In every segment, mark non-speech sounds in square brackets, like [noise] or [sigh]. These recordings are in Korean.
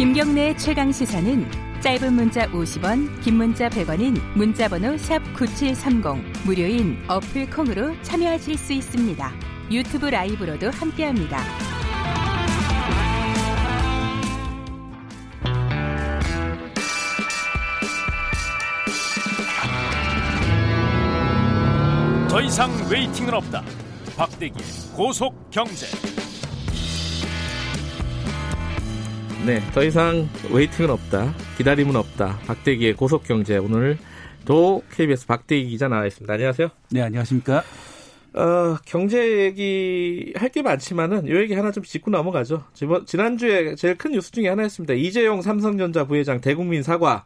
김경래 최강 시사는 짧은 문자 50원, 긴 문자 100원인 문자번호 샵 #9730 무료인 어플 콩으로 참여하실 수 있습니다. 유튜브 라이브로도 함께합니다. 더 이상 웨이팅은 없다. 박대기의 고속 경제. 네, 더 이상 웨이팅은 없다. 기다림은 없다. 박대기의 고속 경제 오늘도 KBS 박대기 기자 나와 있습니다. 안녕하세요. 네, 안녕하십니까? 어, 경제 얘기 할 게 많지만은 요 얘기 하나 좀 짚고 넘어가죠. 지난주에 제일 큰 뉴스 중에 하나였습니다. 이재용 삼성전자 부회장 대국민 사과.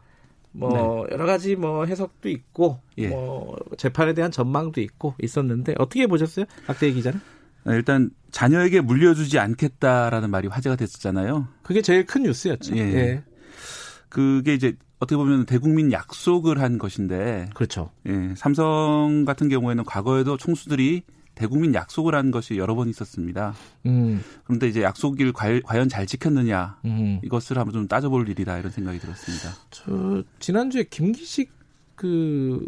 뭐 네. 여러 가지 뭐 해석도 있고 예. 뭐 재판에 대한 전망도 있고 있었는데 어떻게 보셨어요? 박대기 기자는? 네, 일단 자녀에게 물려주지 않겠다라는 말이 화제가 됐었잖아요. 그게 제일 큰 뉴스였죠. 예. 예. 그게 이제 어떻게 보면 대국민 약속을 한 것인데. 그렇죠. 예. 삼성 같은 경우에는 과거에도 총수들이 대국민 약속을 한 것이 여러 번 있었습니다. 음. 그런데 이제 약속을 과연 잘 지켰느냐 음. 이것을 한번 좀 따져볼 일이다 이런 생각이 들었습니다. 저 지난주에 김기식 그, 그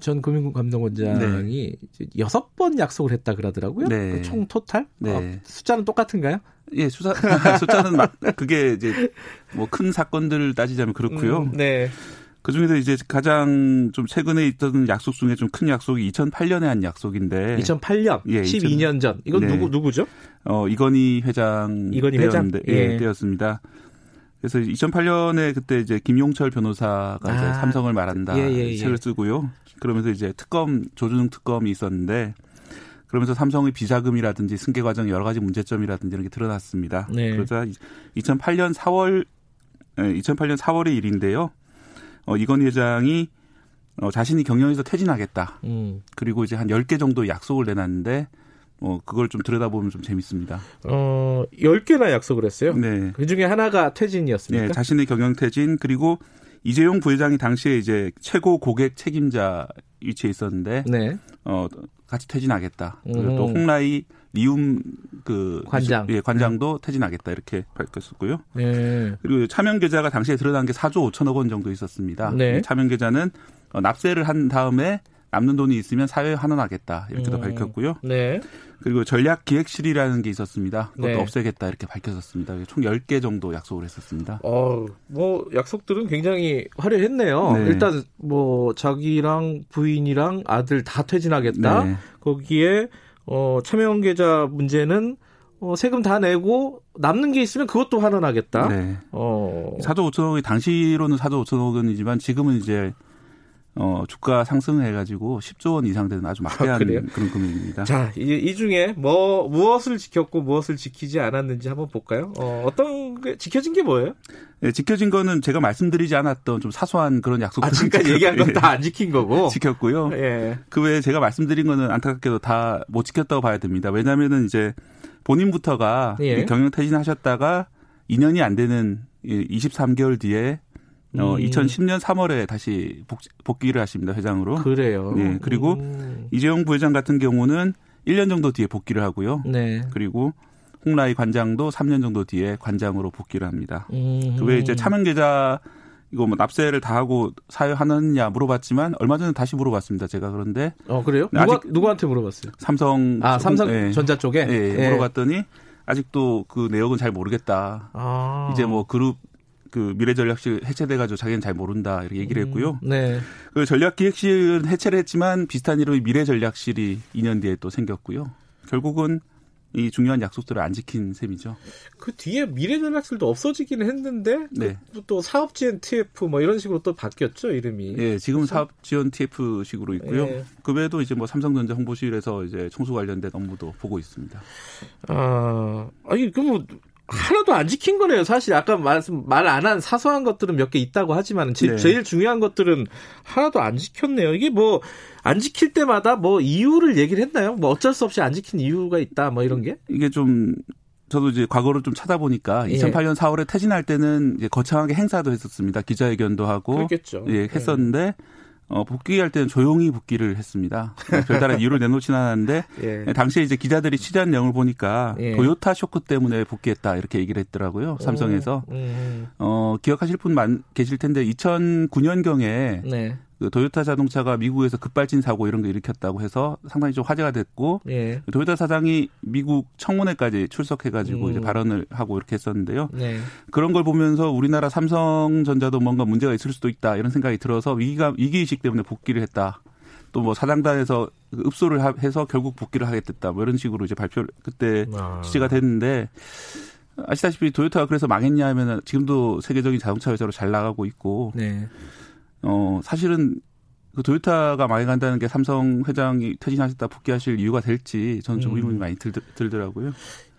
전 금융국 감독원장이 네. 여섯 번 약속을 했다 그러더라고요. 네. 그총 토탈 네. 어, 숫자는 똑같은가요? 예, 수사, [laughs] 숫자는 그게 이제 뭐 큰 사건들 따지자면 그렇고요. 음, 네. 그 중에서 이제 가장 좀 최근에 있던 약속 중에 좀 큰 약속이 2008년에 한 약속인데. 2008년? 예, 12년 전. 이건 네. 누구, 누구죠? 어, 이건희 회장. 이건희 회장? 예, 예. 때였습니다. 그래서 2008년에 그때 이제 김용철 변호사가 아, 이제 삼성을 말한다. 예, 예, 예. 책을 쓰고요. 그러면서 이제 특검, 조준웅 특검이 있었는데 그러면서 삼성의 비자금이라든지 승계 과정 여러 가지 문제점이라든지 이런 게 드러났습니다. 네. 그러자 2008년 4월 2008년 4월의 일인데요. 어, 이건 회장이 어, 자신이 경영에서 퇴진하겠다. 음. 그리고 이제 한 10개 정도 약속을 내놨는데 어, 그걸 좀 들여다보면 좀 재밌습니다. 어, 10개나 약속을 했어요? 네. 그 중에 하나가 퇴진이었습니까? 네, 자신의 경영 퇴진, 그리고 이재용 부회장이 당시에 이제 최고 고객 책임자 위치에 있었는데, 네. 어, 같이 퇴진하겠다. 그리고 또 음. 홍라이 리움 그 관장 예, 관장도 네. 퇴진하겠다 이렇게 밝혔었고요. 네. 그리고 차명 계좌가 당시에 드러난 게 4조 5천억 원 정도 있었습니다. 네. 차명 계좌는 어, 납세를 한 다음에 남는 돈이 있으면 사회에 환원하겠다 이렇게도 음. 밝혔고요. 네. 그리고 전략 기획실이라는 게 있었습니다. 그것도 네. 없애겠다 이렇게 밝혔었습니다. 총 10개 정도 약속을 했었습니다. 어, 뭐 약속들은 굉장히 화려했네요. 네. 일단 뭐 자기랑 부인이랑 아들 다 퇴진하겠다. 네. 거기에 어, 계좌 문제는 어, 세금 다 내고 남는 게 있으면 그것도 환원하겠다. 네. 어. 4조 5천억이 당시로는 4조 5천억 원이지만 지금은 이제 어, 주가 상승해가지고 10조 원 이상 되는 아주 막대한 아, 그런 금액입니다. 자, 이, 이, 중에 뭐, 무엇을 지켰고 무엇을 지키지 않았는지 한번 볼까요? 어, 어떤 게, 지켜진 게 뭐예요? 네, 지켜진 거는 제가 말씀드리지 않았던 좀 사소한 그런 약속들. 아, 지금까지 얘기한 건 다안 지킨 거고? [laughs] 지켰고요. 예. 그 외에 제가 말씀드린 거는 안타깝게도 다 못 지켰다고 봐야 됩니다. 왜냐면은 이제 본인부터가 예. 경영 퇴진하셨다가 2년이 안 되는 23개월 뒤에 어, 음. 2010년 3월에 다시 복, 귀를 하십니다 회장으로. 그래요. 네. 그리고 음. 이재용 부회장 같은 경우는 1년 정도 뒤에 복귀를 하고요. 네. 그리고 홍라이 관장도 3년 정도 뒤에 관장으로 복귀를 합니다. 음. 그외 이제 차명 계좌 이거 뭐 납세를 다 하고 사유하느냐 물어봤지만 얼마 전에 다시 물어봤습니다. 제가 그런데 어 그래요? 누가 아직 누구한테 물어봤어요? 삼성 아 삼성 네. 전자 쪽에 네, 네. 물어봤더니 아직도 그 내역은 잘 모르겠다. 아. 이제 뭐 그룹 그 미래전략실 해체돼가지고 자기는 잘 모른다 이렇게 얘기를 음, 했고요. 음, 네. 그 전략기획실은 해체를 했지만 비슷한 이름의 미래전략실이 2년 뒤에 또 생겼고요. 결국은 이 중요한 약속들을 안 지킨 셈이죠. 그 뒤에 미래전략실도 없어지기는 했는데 네. 또 사업지원 TF 뭐 이런 식으로 또 바뀌었죠 이름이. 네, 지금 사업지원 TF식으로 있고요. 네. 그 외에도 이제 뭐 삼성전자 홍보실에서 이제 청소 관련된 업무도 보고 있습니다. 아, 아니 그뭐 하나도 안 지킨 거네요. 사실 아까 말씀 말 안 한 사소한 것들은 몇 개 있다고 하지만 네. 제일 중요한 것들은 하나도 안 지켰네요. 이게 뭐 안 지킬 때마다 뭐 이유를 얘기를 했나요? 뭐 어쩔 수 없이 안 지킨 이유가 있다 뭐 이런 게? 이게 좀 저도 이제 과거를 좀 찾아보니까 예. 2008년 4월에 퇴진할 때는 이제 거창하게 행사도 했었습니다. 기자회견도 하고 그렇겠죠. 예, 했었는데 예. 어, 복귀할 때는 조용히 복귀를 했습니다. 별다른 [laughs] 이유를 내놓진 않았는데 예. 당시에 이제 기자들이 취재한 내용을 보니까 예. 도요타 쇼크 때문에 복귀했다 이렇게 얘기를 했더라고요. 삼성에서. 오, 음. 어, 기억하실 분 많, 계실 텐데 2009년 경에 네. 그 도요타 자동차가 미국에서 급발진 사고 이런 거 일으켰다고 해서 상당히 좀 화제가 됐고 예. 도요타 사장이 미국 청문회까지 출석해가지고 음. 이제 발언을 하고 이렇게 했었는데요. 네. 그런 걸 보면서 우리나라 삼성전자도 뭔가 문제가 있을 수도 있다 이런 생각이 들어서 위기가 위기 의식 때문에 복귀를 했다. 또 뭐 사장단에서 읍소를 해서 결국 복귀를 하게 됐다. 뭐 이런 식으로 이제 발표를 그때 아. 취재가 됐는데 아시다시피 도요타가 그래서 망했냐 하면은 지금도 세계적인 자동차 회사로 잘 나가고 있고. 네. 어, 사실은 그 도요타가 많이 간다는 게 삼성 회장이 퇴진하셨다 복귀하실 이유가 될지 저는 좀 음. 의문이 많이 들, 들더라고요.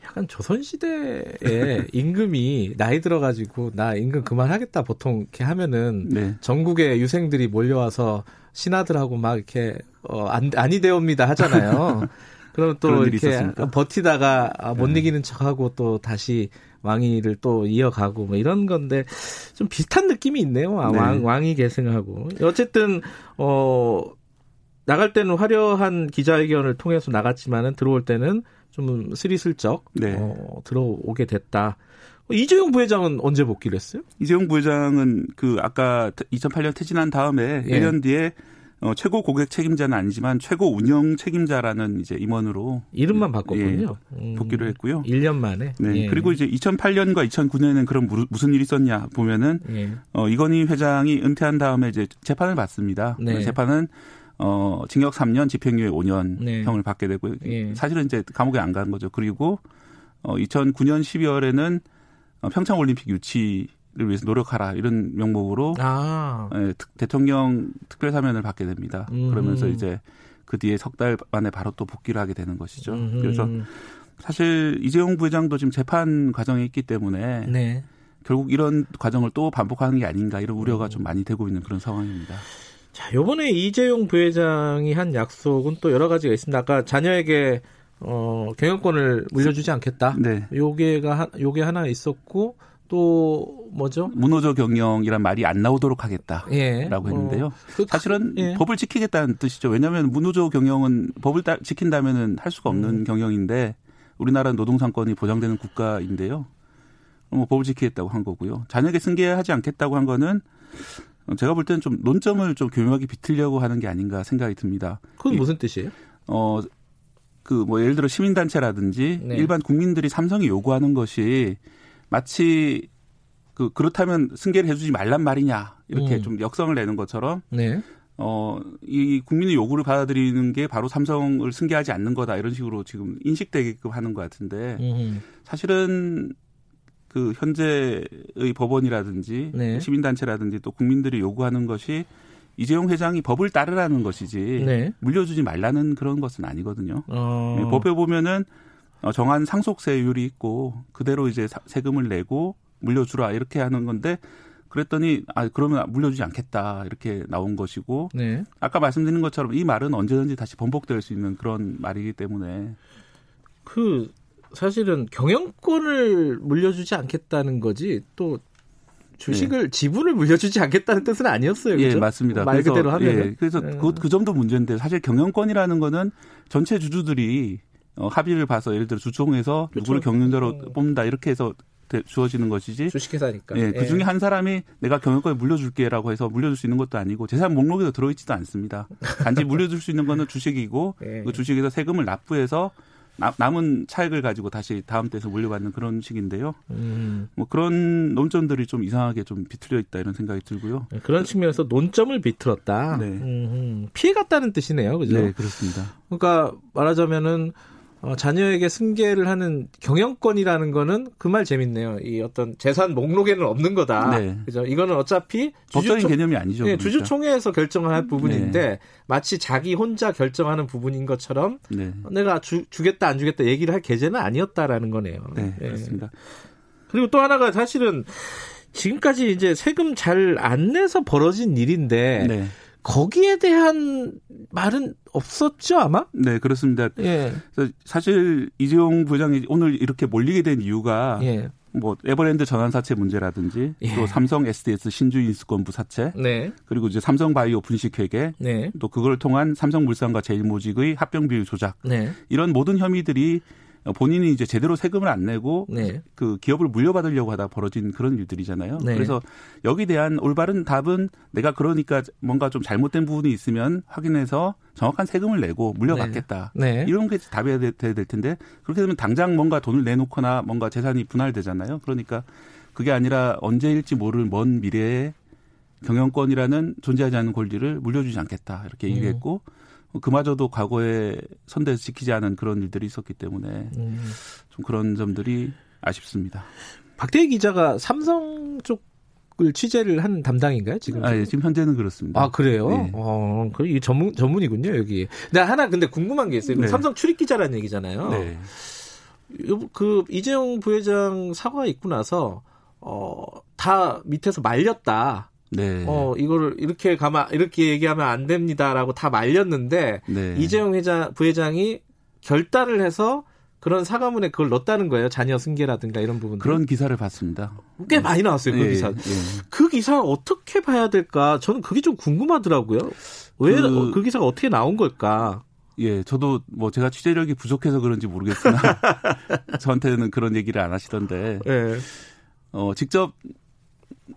약간 조선시대에 [laughs] 임금이 나이 들어가지고 나 임금 그만하겠다 보통 이렇게 하면은 네. 전국의 유생들이 몰려와서 신하들하고 막 이렇게 어, 안, 아니 되옵니다 하잖아요. [laughs] 그럼 또 이렇게 있었습니까? 버티다가 아, 못 네. 이기는 척하고 또 다시 왕위를 또 이어가고 뭐 이런 건데 좀 비슷한 느낌이 있네요. 아, 네. 왕, 왕이 계승하고. 어쨌든, 어, 나갈 때는 화려한 기자회견을 통해서 나갔지만은 들어올 때는 좀 스리슬쩍 네. 어, 들어오게 됐다. 이재용 부회장은 언제 복귀를 했어요? 이재용 부회장은 그 아까 2008년 퇴진한 다음에 예. 1년 뒤에 어, 최고 고객 책임자는 아니지만 최고 운영 책임자라는 이제 임원으로 이름만 바꿨군요. 예, 복귀를 했고요. 1년 만에. 네. 예. 그리고 이제 2008년과 2009년에는 그럼 무슨 일이 있었냐 보면은 예. 어, 이건희 회장이 은퇴한 다음에 이제 재판을 받습니다. 네. 그 재판은 어, 징역 3년, 집행유예 5년 네. 형을 받게 되고 예. 사실은 이제 감옥에 안 간 거죠. 그리고 어, 2009년 12월에는 어, 평창 올림픽 유치 를 위해서 노력하라 이런 명목으로 아. 예, 대통령 특별 사면을 받게 됩니다. 음. 그러면서 이제 그 뒤에 석 달 만에 바로 또 복귀를 하게 되는 것이죠. 음. 그래서 사실 이재용 부회장도 지금 재판 과정에 있기 때문에 네. 결국 이런 과정을 또 반복하는 게 아닌가 이런 우려가 음. 좀 많이 되고 있는 그런 상황입니다. 자, 요번에 이재용 부회장이 한 약속은 또 여러 가지가 있습니다. 아까 자녀에게 어, 경영권을 물려주지 않겠다. 네. 요게가 요게 하나 있었고 또 뭐죠? 문호조 경영이란 말이 안 나오도록 하겠다라고 예. 했는데요. 어, 그, 사실은 예. 법을 지키겠다는 뜻이죠. 왜냐하면 문호조 경영은 법을 따, 지킨다면은 할 수가 없는 음. 경영인데 우리나라 노동상권이 보장되는 국가인데요. 뭐 법을 지키겠다고 한 거고요. 자녀에게 승계하지 않겠다고 한 거는 제가 볼 때는 좀 논점을 좀 교묘하게 비틀려고 하는 게 아닌가 생각이 듭니다. 그건 무슨 뜻이에요? 어, 그 뭐 예를 들어 시민단체라든지 네. 일반 국민들이 삼성이 요구하는 것이 마치 그 그렇다면 승계를 해주지 말란 말이냐 이렇게 음. 좀 역성을 내는 것처럼 네. 어, 이 국민의 요구를 받아들이는 게 바로 삼성을 승계하지 않는 거다 이런 식으로 지금 인식되게끔 하는 것 같은데 음. 사실은 그 현재의 법원이라든지 네. 시민단체라든지 또 국민들이 요구하는 것이 이재용 회장이 법을 따르라는 것이지 네. 물려주지 말라는 그런 것은 아니거든요. 어. 네, 법에 보면은 어, 정한 상속세율이 있고 그대로 이제 세금을 내고 물려주라 이렇게 하는 건데 그랬더니 아 그러면 물려주지 않겠다 이렇게 나온 것이고 네. 아까 말씀드린 것처럼 이 말은 언제든지 다시 번복될 수 있는 그런 말이기 때문에 그 사실은 경영권을 물려주지 않겠다는 거지 또 주식을 네. 지분을 물려주지 않겠다는 뜻은 아니었어요. 그죠? 예, 맞습니다. 말 그래서, 그대로 하면 예, 그래서 네. 그, 그 정도 문제인데 사실 경영권이라는 거는 전체 주주들이 어, 합의를 봐서 예를 들어 주총에서 그렇죠. 누구를 경영자로 어. 뽑는다 이렇게 해서 주어지는 것이지. 주식회사니까. 예, 그 중에 예. 한 사람이 내가 경영권에 물려줄게라고 해서 물려줄 수 있는 것도 아니고 재산 목록에도 들어있지도 않습니다. 단지 물려줄 수 있는 거는 주식이고 [laughs] 예. 그 주식에서 세금을 납부해서 남은 차익을 가지고 다시 다음 때에서 물려받는 그런 식인데요. 음. 뭐 그런 논점들이 좀 이상하게 좀 비틀려 있다 이런 생각이 들고요. 네, 그런 측면에서 논점을 비틀었다. 네. 피해갔다는 뜻이네요, 그죠? 네, 그렇습니다. 그러니까 말하자면은 어, 자녀에게 승계를 하는 경영권이라는 거는 그 말 재밌네요. 이 어떤 재산 목록에는 없는 거다. 네. 그죠? 이거는 어차피 법적인 개념이 아니죠. 네, 그러니까. 주주총회에서 결정할 부분인데 네. 마치 자기 혼자 결정하는 부분인 것처럼 네. 내가 주, 주겠다 안 주겠다 얘기를 할 계제는 아니었다라는 거네요. 네, 예. 그렇습니다. 그리고 또 하나가 사실은 지금까지 이제 세금 잘 안 내서 벌어진 일인데 네. 거기에 대한 말은 없었죠 아마? 네 그렇습니다. 예. 사실 이재용 부장이 오늘 이렇게 몰리게 된 이유가 예. 뭐 에버랜드 전환 사채 문제라든지 예. 또 삼성 SDS 신주 인수권부 사채 네. 그리고 이제 삼성바이오 분식 회계 네. 또 그걸 통한 삼성물산과 제일모직의 합병 비율 조작 네. 이런 모든 혐의들이 본인이 이제 제대로 세금을 안 내고 네. 그 기업을 물려받으려고 하다 벌어진 그런 일들이잖아요. 네. 그래서 여기 대한 올바른 답은 내가 그러니까 뭔가 좀 잘못된 부분이 있으면 확인해서 정확한 세금을 내고 물려받겠다. 네. 네. 이런 게 답이 돼야 될 텐데 그렇게 되면 당장 뭔가 돈을 내놓거나 뭔가 재산이 분할되잖아요. 그러니까 그게 아니라 언제일지 모를 먼 미래에 경영권이라는 존재하지 않는 권리를 물려주지 않겠다 이렇게 얘기했고 음. 그마저도 과거에 선대에서 지키지 않은 그런 일들이 있었기 때문에 음. 좀 그런 점들이 아쉽습니다. 박대희 기자가 삼성 쪽 을 취재를 한 담당인가요 지금? 아, 예, 지금 현재는 그렇습니다. 아 그래요? 네. 어, 그 전문 전문이군요 여기. 나 하나 근데 궁금한 게 있어요. 네. 삼성 출입 기자라는 얘기잖아요. 네. 그 이재용 부회장 사과 있고 나서 어 다 밑에서 말렸다. 네. 어, 이거를 이렇게 가면, 이렇게 얘기하면 안 됩니다라고 다 말렸는데, 네. 이재용 회장, 부회장이 결단을 해서 그런 사과문에 그걸 넣었다는 거예요. 자녀 승계라든가 이런 부분. 그런 기사를 봤습니다. 꽤 네. 많이 나왔어요. 그 예, 기사. 예. 그 기사 어떻게 봐야 될까? 저는 그게 좀 궁금하더라고요. 왜그 어, 그 기사가 어떻게 나온 걸까? 예, 저도 뭐 제가 취재력이 부족해서 그런지 모르겠으나 [laughs] 저한테는 그런 얘기를 안 하시던데. 예. 어, 직접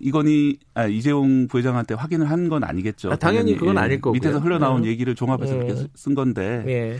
이건희 아, 이재용 부회장한테 확인을 한 건 아니겠죠. 아, 당연히 그건 예, 아닐 거고 밑에서 흘러나온 네. 얘기를 종합해서 네. 이렇게 쓴 건데. 네.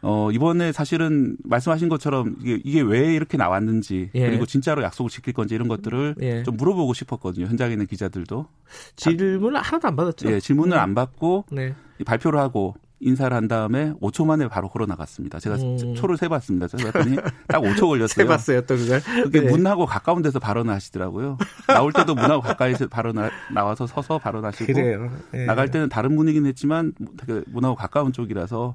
어, 이번에 사실은 말씀하신 것처럼 이게, 이게 왜 이렇게 나왔는지 예. 그리고 진짜로 약속을 지킬 건지 이런 것들을 예. 좀 물어보고 싶었거든요. 현장에 있는 기자들도. 질문을 하나도 안 받았죠. 예, 질문을 음. 안 받고 네. 발표를 하고 인사를 한 다음에 5초 만에 바로 걸어 나갔습니다. 제가 음. 초를 세봤습니다. 제가 봤더니 딱 5초 걸렸어요. 세봤어요, 또 그걸. 그게 네. 문하고 가까운 데서 발언을 하시더라고요. 나올 때도 문하고 가까이서 바로 나, 와서 서서 발언하시고 그래요. 네. 나갈 때는 다른 분이긴 했지만 되게 문하고 가까운 쪽이라서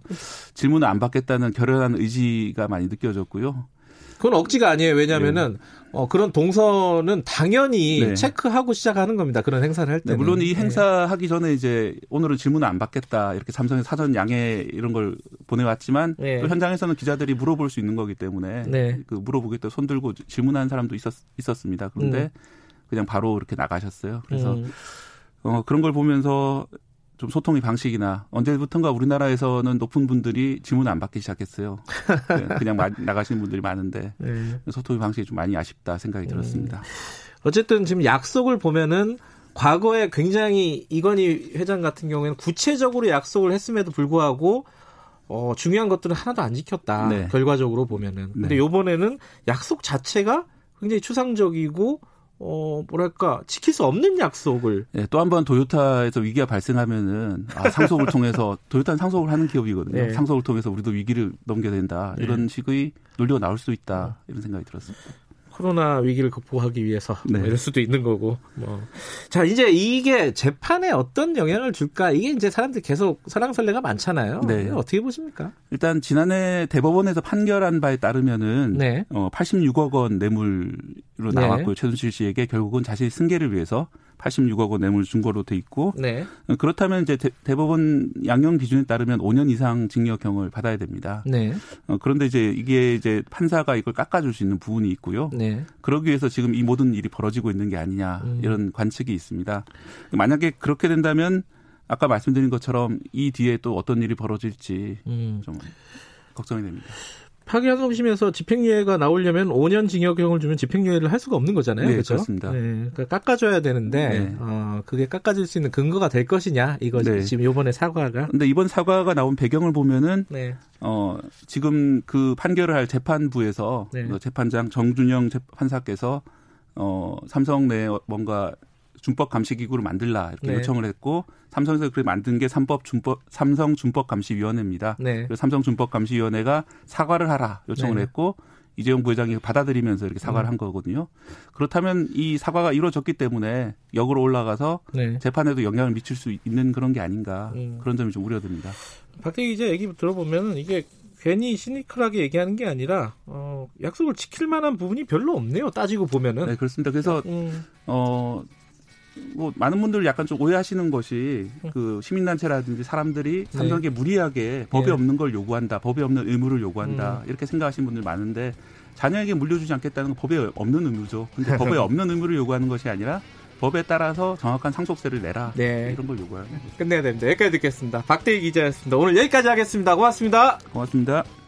질문을 안 받겠다는 결연한 의지가 많이 느껴졌고요. 그건 억지가 아니에요. 왜냐하면은 네. 어, 그런 동선은 당연히 네. 체크하고 시작하는 겁니다. 그런 행사를 할 때. 네, 물론 이 네. 행사 하기 전에 이제 오늘은 질문을 안 받겠다 이렇게 삼성의 사전 양해 이런 걸 보내왔지만 네. 또 현장에서는 기자들이 물어볼 수 있는 거기 때문에 네. 그 물어보겠다 손 들고 질문하는 사람도 있었, 있었습니다. 그런데 음. 그냥 바로 이렇게 나가셨어요. 그래서 음. 어, 그런 걸 보면서 좀 소통의 방식이나 언제부턴가 우리나라에서는 높은 분들이 질문 안 받기 시작했어요. 네, [laughs] 그냥 나가시는 분들이 많은데 네. 소통의 방식이 좀 많이 아쉽다 생각이 들었습니다. 음. 어쨌든 지금 약속을 보면은 과거에 굉장히 이건희 회장 같은 경우에는 구체적으로 약속을 했음에도 불구하고 어, 중요한 것들은 하나도 안 지켰다. 네. 결과적으로 보면은. 근데 네. 요번에는 약속 자체가 굉장히 추상적이고 어, 뭐랄까, 지킬 수 없는 약속을. 네, 또 한 번 도요타에서 위기가 발생하면은, 아, [laughs] 상속을 통해서, 도요타는 상속을 하는 기업이거든요. 네. 상속을 통해서 우리도 위기를 넘겨야 된다. 이런 네. 식의 논리가 나올 수 있다. 이런 생각이 들었습니다. 코로나 위기를 극복하기 위해서 뭐 네. 뭐 이럴 수도 있는 거고. 뭐. 자 이제 이게 재판에 어떤 영향을 줄까? 이게 이제 사람들 계속 설랑설레가 많잖아요. 네. 어떻게 보십니까? 일단 지난해 대법원에서 판결한 바에 따르면은 네. 어, 86억 원 뇌물로 네. 나왔고요. 최순실 씨에게 결국은 자신의 승계를 위해서 86억 원 뇌물 준거로 돼 있고 네. 그렇다면 이제 대, 법원 양형 기준에 따르면 5년 이상 징역형을 받아야 됩니다. 네. 어, 그런데 이제 이게 이제 판사가 이걸 깎아줄 수 있는 부분이 있고요. 네. 그러기 위해서 지금 이 모든 일이 벌어지고 있는 게 아니냐 음. 이런 관측이 있습니다. 만약에 그렇게 된다면 아까 말씀드린 것처럼 이 뒤에 또 어떤 일이 벌어질지 음. 좀 걱정이 됩니다. 파기환송심에서 집행유예가 나오려면 5년 징역형을 주면 집행유예를 할 수가 없는 거잖아요. 네, 그렇죠? 그렇습니다. 네, 그러니까 깎아줘야 되는데 네. 어, 그게 깎아질 수 있는 근거가 될 것이냐 이거 네. 지금 이번에 사과가. 근데 이번 사과가 나온 배경을 보면은 네. 어, 지금 그 판결을 할 재판부에서 네. 그 재판장 정준영 판사께서 어, 삼성 내 뭔가 준법 감시 기구를 만들라 이렇게 네. 요청을 했고 삼성에서 그렇게 만든 게 삼법 준법 삼성 준법 감시 위원회입니다. 네. 삼성 준법 감시 위원회가 사과를 하라 요청을 네. 했고 이재용 부회장이 받아들이면서 이렇게 사과를 음. 한 거거든요. 그렇다면 이 사과가 이루어졌기 때문에 역으로 올라가서 네. 재판에도 영향을 미칠 수 있는 그런 게 아닌가 음. 그런 점이 좀 우려됩니다. 박대 기자 얘기 들어보면 이게 괜히 시니컬하게 얘기하는 게 아니라 어, 약속을 지킬 만한 부분이 별로 없네요. 따지고 보면은. 네 그렇습니다. 그래서 음. 어 뭐 많은 분들 약간 좀 오해하시는 것이 그 시민단체라든지 사람들이 네. 삼성에게 네. 무리하게 법에 네. 없는 걸 요구한다, 법에 없는 의무를 요구한다 음. 이렇게 생각하시는 분들 많은데 자녀에게 물려주지 않겠다는 건 법에 없는 의무죠. 근데 [laughs] 법에 없는 의무를 요구하는 것이 아니라 법에 따라서 정확한 상속세를 내라 네. 이런 걸 요구하는 끝내야 됩니다. 여기까지 듣겠습니다. 박대희 기자였습니다. 오늘 여기까지 하겠습니다. 고맙습니다. 고맙습니다.